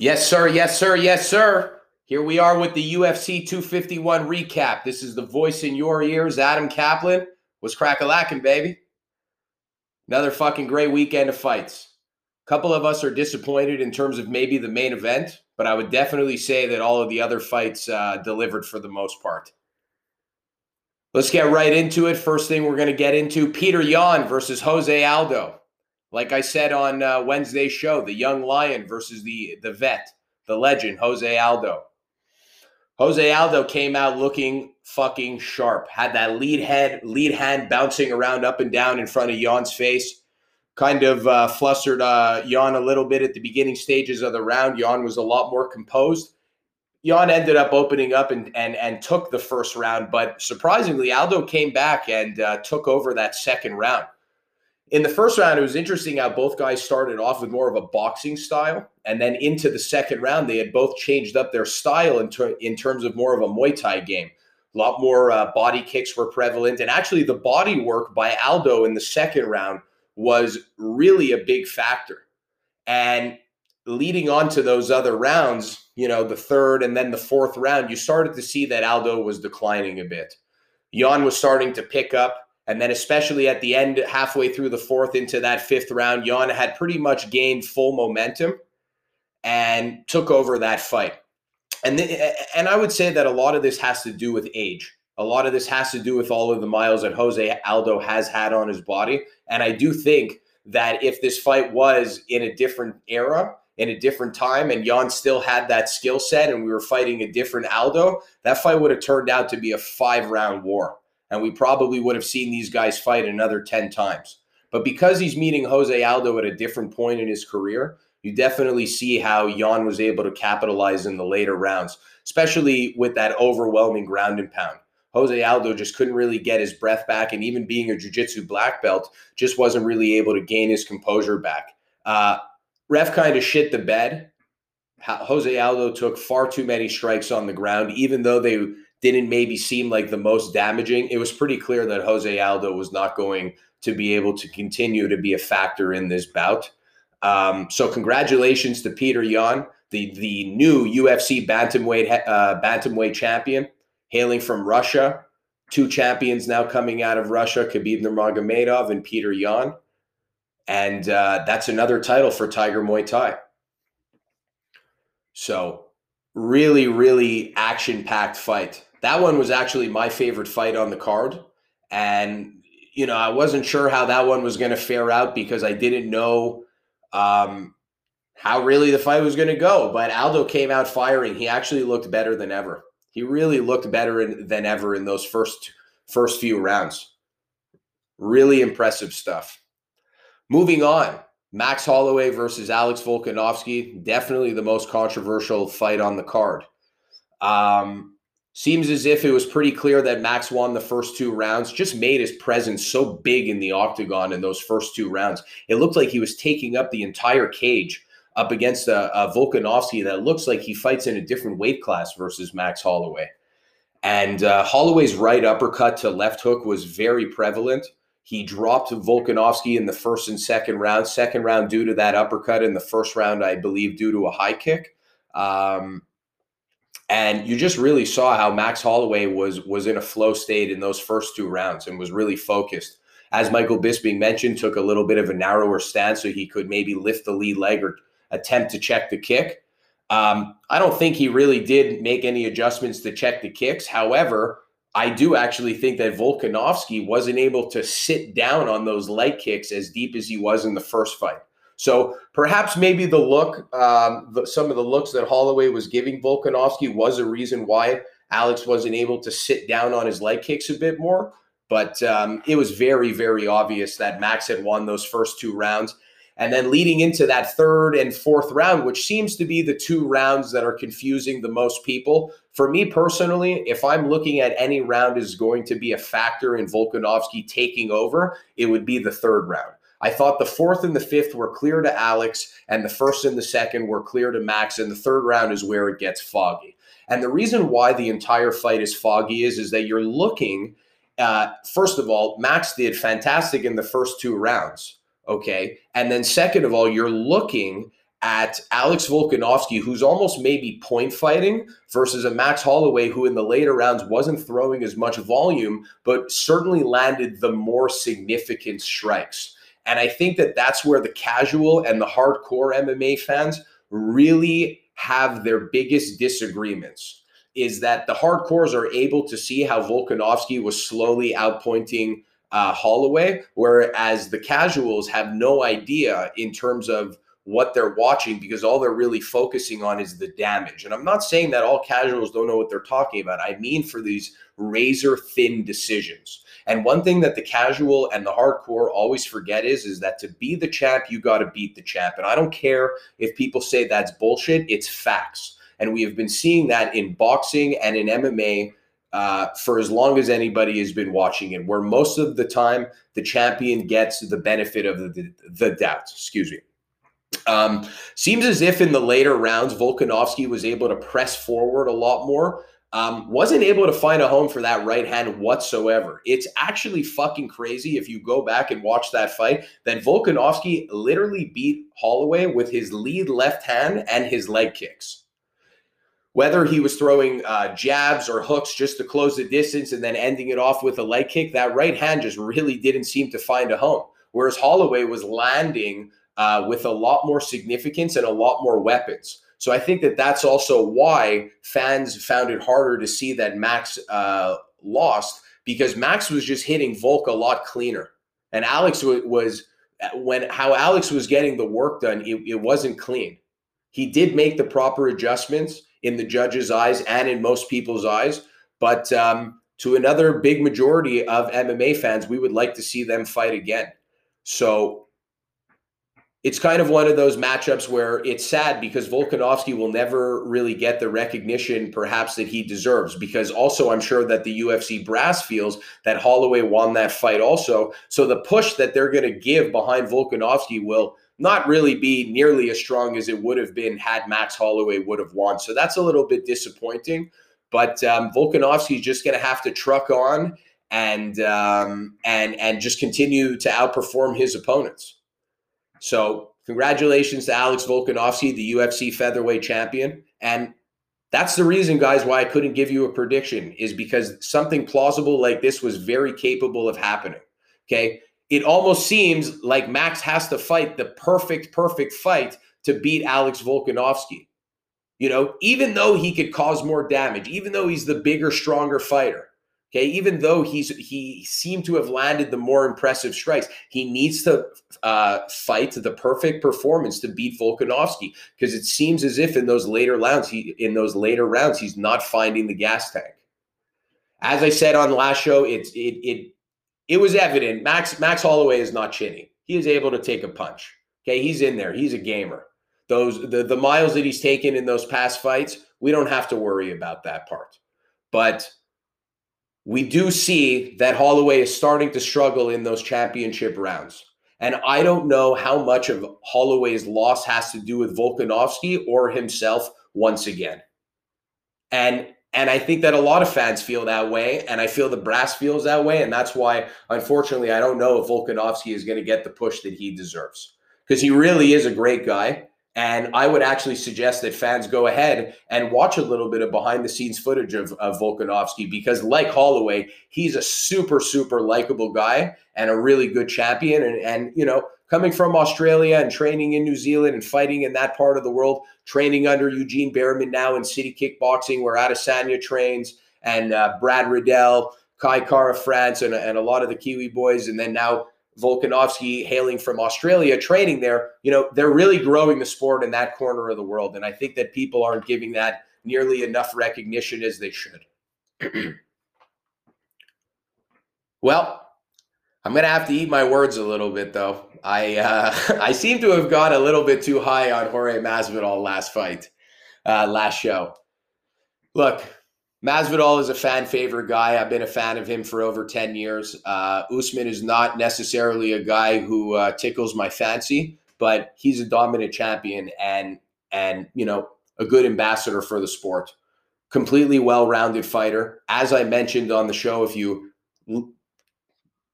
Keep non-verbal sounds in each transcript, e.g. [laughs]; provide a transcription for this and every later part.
Yes, sir. Yes, sir. Yes, sir. Here we are with the UFC 251 recap. This is the voice in your ears, Adam Kaplan. Was crack a lacking, baby. Another fucking great weekend of fights. A couple of us are disappointed in terms of maybe the main event, but I would definitely say that all of the other fights uh, delivered for the most part. Let's get right into it. First thing we're going to get into Peter Yan versus Jose Aldo. Like I said on uh, Wednesday's show, the young lion versus the the vet, the legend Jose Aldo. Jose Aldo came out looking fucking sharp. Had that lead head, lead hand bouncing around up and down in front of Yan's face. Kind of uh, flustered uh, Yan a little bit at the beginning stages of the round. Yan was a lot more composed. Yan ended up opening up and and and took the first round, but surprisingly, Aldo came back and uh, took over that second round in the first round, it was interesting how both guys started off with more of a boxing style. And then into the second round, they had both changed up their style in, ter- in terms of more of a Muay Thai game. A lot more uh, body kicks were prevalent. And actually, the body work by Aldo in the second round was really a big factor. And leading on to those other rounds, you know, the third and then the fourth round, you started to see that Aldo was declining a bit. Yan was starting to pick up and then, especially at the end, halfway through the fourth into that fifth round, Yan had pretty much gained full momentum and took over that fight. And, th- and I would say that a lot of this has to do with age. A lot of this has to do with all of the miles that Jose Aldo has had on his body. And I do think that if this fight was in a different era, in a different time, and Yan still had that skill set and we were fighting a different Aldo, that fight would have turned out to be a five round war and we probably would have seen these guys fight another 10 times. But because he's meeting Jose Aldo at a different point in his career, you definitely see how Yan was able to capitalize in the later rounds, especially with that overwhelming ground and pound. Jose Aldo just couldn't really get his breath back, and even being a jiu-jitsu black belt, just wasn't really able to gain his composure back. Uh, ref kind of shit the bed. Jose Aldo took far too many strikes on the ground, even though they didn't maybe seem like the most damaging. It was pretty clear that Jose Aldo was not going to be able to continue to be a factor in this bout. Um, so congratulations to Peter Yan, the the new UFC bantamweight uh, bantamweight champion, hailing from Russia. Two champions now coming out of Russia: Khabib Nurmagomedov and Peter Yan, and uh, that's another title for Tiger Muay Thai. So really, really action packed fight that one was actually my favorite fight on the card. And, you know, I wasn't sure how that one was going to fare out because I didn't know um, how really the fight was going to go. But Aldo came out firing. He actually looked better than ever. He really looked better in, than ever in those first first few rounds. Really impressive stuff. Moving on, Max Holloway versus Alex Volkanovski, definitely the most controversial fight on the card. Um, Seems as if it was pretty clear that Max won the first two rounds, just made his presence so big in the octagon in those first two rounds. It looked like he was taking up the entire cage up against a, a Volkanovski that looks like he fights in a different weight class versus Max Holloway. And uh, Holloway's right uppercut to left hook was very prevalent. He dropped Volkanovski in the first and second round. Second round due to that uppercut. In the first round, I believe, due to a high kick. Um, and you just really saw how Max Holloway was was in a flow state in those first two rounds and was really focused. As Michael Bisping mentioned, took a little bit of a narrower stance so he could maybe lift the lead leg or attempt to check the kick. Um, I don't think he really did make any adjustments to check the kicks. However, I do actually think that Volkanovski wasn't able to sit down on those leg kicks as deep as he was in the first fight. So perhaps maybe the look, um, the, some of the looks that Holloway was giving Volkanovski was a reason why Alex wasn't able to sit down on his leg kicks a bit more. But um, it was very, very obvious that Max had won those first two rounds. And then leading into that third and fourth round, which seems to be the two rounds that are confusing the most people. For me personally, if I'm looking at any round is going to be a factor in Volkanovski taking over, it would be the third round. I thought the fourth and the fifth were clear to Alex, and the first and the second were clear to Max, and the third round is where it gets foggy. And the reason why the entire fight is foggy is, is that you're looking, uh, first of all, Max did fantastic in the first two rounds. Okay. And then, second of all, you're looking at Alex Volkanovski, who's almost maybe point fighting, versus a Max Holloway, who in the later rounds wasn't throwing as much volume, but certainly landed the more significant strikes. And I think that that's where the casual and the hardcore MMA fans really have their biggest disagreements. Is that the hardcores are able to see how Volkanovski was slowly outpointing uh, Holloway, whereas the casuals have no idea in terms of what they're watching because all they're really focusing on is the damage. And I'm not saying that all casuals don't know what they're talking about. I mean, for these razor thin decisions. And one thing that the casual and the hardcore always forget is is that to be the champ, you got to beat the champ. And I don't care if people say that's bullshit, it's facts. And we have been seeing that in boxing and in MMA uh, for as long as anybody has been watching it, where most of the time the champion gets the benefit of the, the doubt. Excuse me. Um, seems as if in the later rounds, Volkanovski was able to press forward a lot more. Um, wasn't able to find a home for that right hand whatsoever. It's actually fucking crazy if you go back and watch that fight that Volkanovski literally beat Holloway with his lead left hand and his leg kicks. Whether he was throwing uh, jabs or hooks just to close the distance and then ending it off with a leg kick, that right hand just really didn't seem to find a home. Whereas Holloway was landing uh, with a lot more significance and a lot more weapons. So I think that that's also why fans found it harder to see that Max uh, lost because Max was just hitting Volk a lot cleaner, and Alex was when how Alex was getting the work done. It, it wasn't clean. He did make the proper adjustments in the judge's eyes and in most people's eyes, but um, to another big majority of MMA fans, we would like to see them fight again. So it's kind of one of those matchups where it's sad because Volkanovski will never really get the recognition perhaps that he deserves. Because also, I'm sure that the UFC brass feels that Holloway won that fight also. So the push that they're going to give behind Volkanovski will not really be nearly as strong as it would have been had Max Holloway would have won. So that's a little bit disappointing. But um, is just going to have to truck on and um, and and just continue to outperform his opponents. So, congratulations to Alex Volkanovski, the UFC featherweight champion. And that's the reason, guys, why I couldn't give you a prediction is because something plausible like this was very capable of happening. Okay. It almost seems like Max has to fight the perfect, perfect fight to beat Alex Volkanovski. You know, even though he could cause more damage, even though he's the bigger, stronger fighter, Okay, even though he's he seemed to have landed the more impressive strikes, he needs to uh, fight the perfect performance to beat Volkanovski because it seems as if in those later rounds, he in those later rounds, he's not finding the gas tank. As I said on last show, it's it it it was evident. Max Max Holloway is not chinny. He is able to take a punch. Okay, he's in there. He's a gamer. Those the the miles that he's taken in those past fights, we don't have to worry about that part. But we do see that Holloway is starting to struggle in those championship rounds. And I don't know how much of Holloway's loss has to do with Volkanovski or himself once again. And and I think that a lot of fans feel that way, and I feel the brass feels that way, and that's why, unfortunately, I don't know if Volkanovski is going to get the push that he deserves because he really is a great guy. And I would actually suggest that fans go ahead and watch a little bit of behind the scenes footage of, of Volkanovski because, like Holloway, he's a super, super likable guy and a really good champion. And, and, you know, coming from Australia and training in New Zealand and fighting in that part of the world, training under Eugene Bareman now in City Kickboxing, where Adesanya trains, and uh, Brad Riddell, Kai Kara France, and, and a lot of the Kiwi boys. And then now Volkanovski hailing from Australia, training there, you know, they're really growing the sport in that corner of the world. And I think that people aren't giving that nearly enough recognition as they should. [clears throat] well, I'm gonna have to eat my words a little bit though. I uh, [laughs] I seem to have gone a little bit too high on Jorge Masvidal last fight, uh, last show. Look, Masvidal is a fan favorite guy. I've been a fan of him for over 10 years. Uh, Usman is not necessarily a guy who uh, tickles my fancy, but he's a dominant champion and and you know a good ambassador for the sport. Completely well-rounded fighter. As I mentioned on the show, if you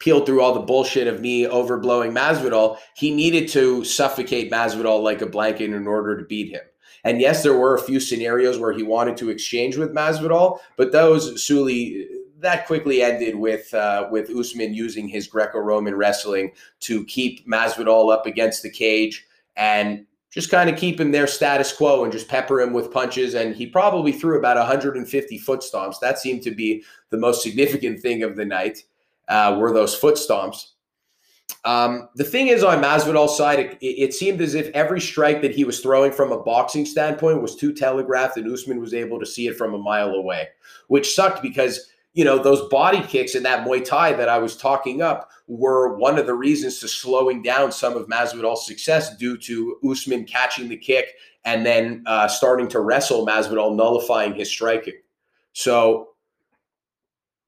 peeled through all the bullshit of me overblowing Masvidal, he needed to suffocate Masvidal like a blanket in order to beat him. And yes, there were a few scenarios where he wanted to exchange with Masvidal, but those Suli that quickly ended with uh, with Usman using his Greco-Roman wrestling to keep Masvidal up against the cage and just kind of keep him there status quo and just pepper him with punches. And he probably threw about 150 foot stomps. That seemed to be the most significant thing of the night. Uh, were those foot stomps. Um, the thing is, on Masvidal's side, it, it, seemed as if every strike that he was throwing from a boxing standpoint was too telegraphed, and Usman was able to see it from a mile away, which sucked because you know, those body kicks and that Muay Thai that I was talking up were one of the reasons to slowing down some of Masvidal's success due to Usman catching the kick and then uh, starting to wrestle Masvidal, nullifying his striking. So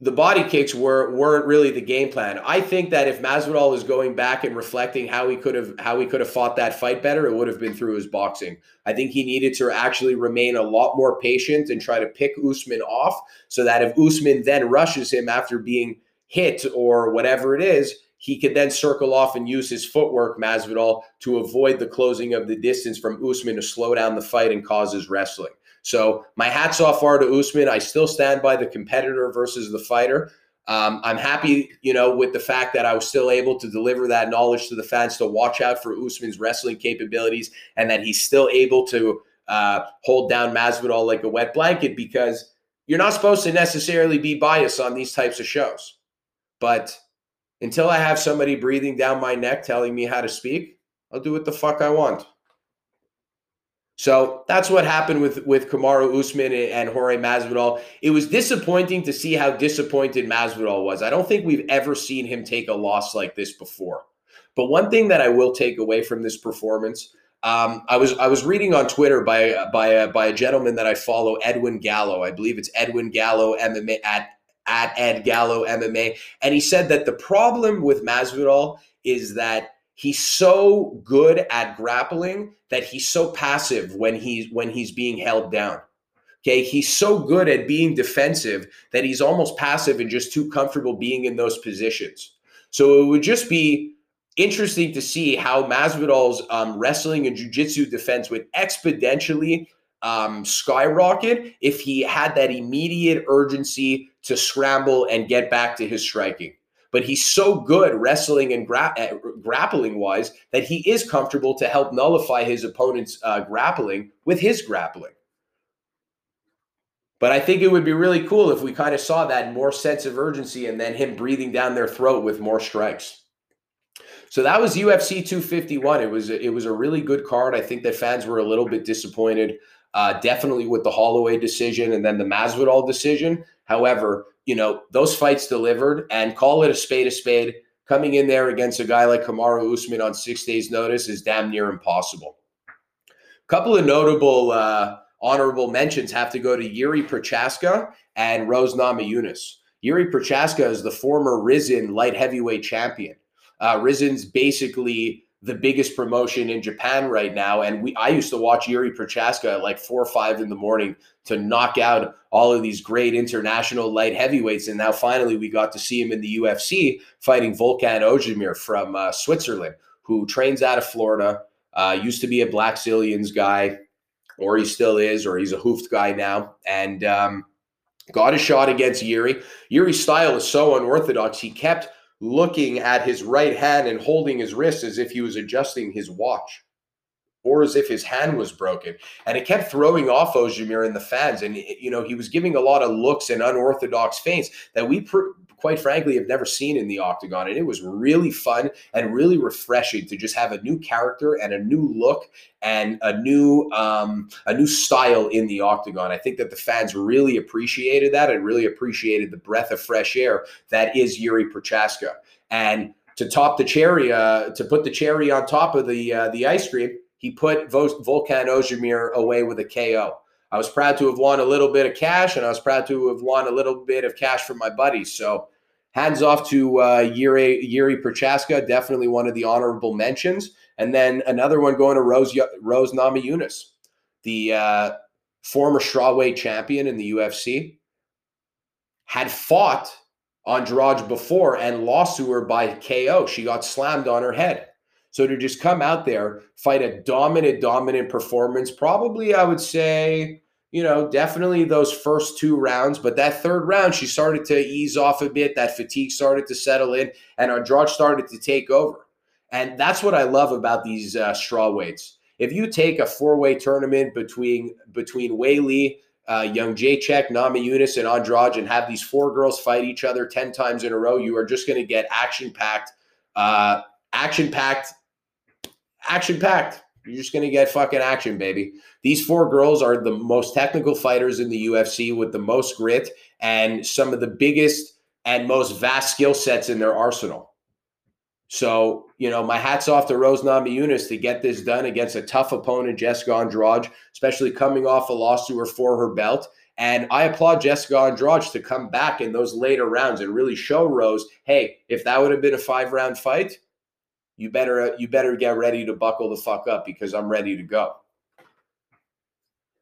the body kicks were weren't really the game plan. I think that if Masvidal is going back and reflecting how he could have how he could have fought that fight better, it would have been through his boxing. I think he needed to actually remain a lot more patient and try to pick Usman off so that if Usman then rushes him after being hit or whatever it is, he could then circle off and use his footwork, Masvidal, to avoid the closing of the distance from Usman to slow down the fight and cause his wrestling. So my hats off are to Usman. I still stand by the competitor versus the fighter. Um, I'm happy, you know, with the fact that I was still able to deliver that knowledge to the fans to watch out for Usman's wrestling capabilities and that he's still able to uh, hold down Masvidal like a wet blanket because you're not supposed to necessarily be biased on these types of shows. But until I have somebody breathing down my neck telling me how to speak, I'll do what the fuck I want. So that's what happened with with Kamaru Usman and Jorge Masvidal. It was disappointing to see how disappointed Masvidal was. I don't think we've ever seen him take a loss like this before. But one thing that I will take away from this performance, um, I was I was reading on Twitter by by a, by a gentleman that I follow, Edwin Gallo. I believe it's Edwin Gallo MMA at at Ed Gallo MMA, and he said that the problem with Masvidal is that he's so good at grappling that he's so passive when he's when he's being held down. Okay, he's so good at being defensive that he's almost passive and just too comfortable being in those positions. So it would just be interesting to see how Masvidal's um, wrestling and jiu-jitsu defense would exponentially um, skyrocket if he had that immediate urgency to scramble and get back to his striking but he's so good wrestling and gra- uh, grappling wise that he is comfortable to help nullify his opponent's uh, grappling with his grappling. But I think it would be really cool if we kind of saw that more sense of urgency and then him breathing down their throat with more strikes. So that was UFC 251. It was it was a really good card. I think that fans were a little bit disappointed, uh, definitely with the Holloway decision and then the Masvidal decision. However, you know, those fights delivered and call it a spade a spade. Coming in there against a guy like Kamaru Usman on six days' notice is damn near impossible. A couple of notable uh, honorable mentions have to go to Yuri Prochazka and Rose Namajunas. Yuri Prochazka is the former Rizin light heavyweight champion. Uh, Rizin's basically the biggest promotion in Japan right now. And we I used to watch Yuri Prochazka at like four or five in the morning to knock out all of these great international light heavyweights. And now finally we got to see him in the UFC fighting Volkan Ozdemir from uh, Switzerland, who trains out of Florida, uh, used to be a Blackzilians guy, or he still is, or he's a hoofed guy now. And um, got a shot against Yuri. Yuri's style is so unorthodox. He kept looking at his right hand and holding his wrist as if he was adjusting his watch or as if his hand was broken. And it kept throwing off Ozdemir and the fans. And, you know, he was giving a lot of looks and unorthodox feints that we pr- quite frankly have never seen in the octagon and it was really fun and really refreshing to just have a new character and a new look and a new um, a new style in the octagon i think that the fans really appreciated that and really appreciated the breath of fresh air that is yuri prochazka and to top the cherry uh, to put the cherry on top of the uh, the ice cream he put Volkan Ozdemir away with a KO. I was proud to have won a little bit of cash, and I was proud to have won a little bit of cash from my buddies. So, hands off to uh, Yuri, Yuri Prochazka, definitely one of the honorable mentions. And then another one going to Rose, Rose Namajunas, the uh, former strawweight champion in the UFC, had fought Andrade before and lost to her by KO. She got slammed on her head. So to just come out there, fight a dominant, dominant performance, probably I would say, you know, definitely those first two rounds. But that third round, she started to ease off a bit. That fatigue started to settle in, and Andrade started to take over. And that's what I love about these uh, straw weights. If you take a four-way tournament between between Weili, uh, Jedrzejczyk, Namajunas, and Andrade, and have these four girls fight each other ten times in a row, you are just going to get action-packed, uh, action-packed action packed. You're just going to get fucking action, baby. These four girls are the most technical fighters in the UFC with the most grit and some of the biggest and most vast skill sets in their arsenal. So, you know, my hat's off to Rose Namajunas to get this done against a tough opponent, Jessica Andrade, especially coming off a loss to her for her belt. And I applaud Jessica Andrade to come back in those later rounds and really show Rose, hey, if that would have been a five round fight, you better you better get ready to buckle the fuck up because I'm ready to go.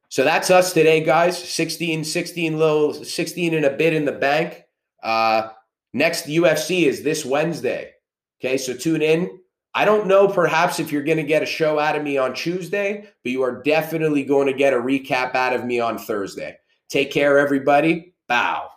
So that's us today, guys. 16, 16 little 16 and a bit in the bank. Uh next UFC is this Wednesday. Okay, so tune in. I don't know perhaps if you're going to get a show out of me on Tuesday, but you are definitely going to get a recap out of me on Thursday. Take care, everybody. Bow.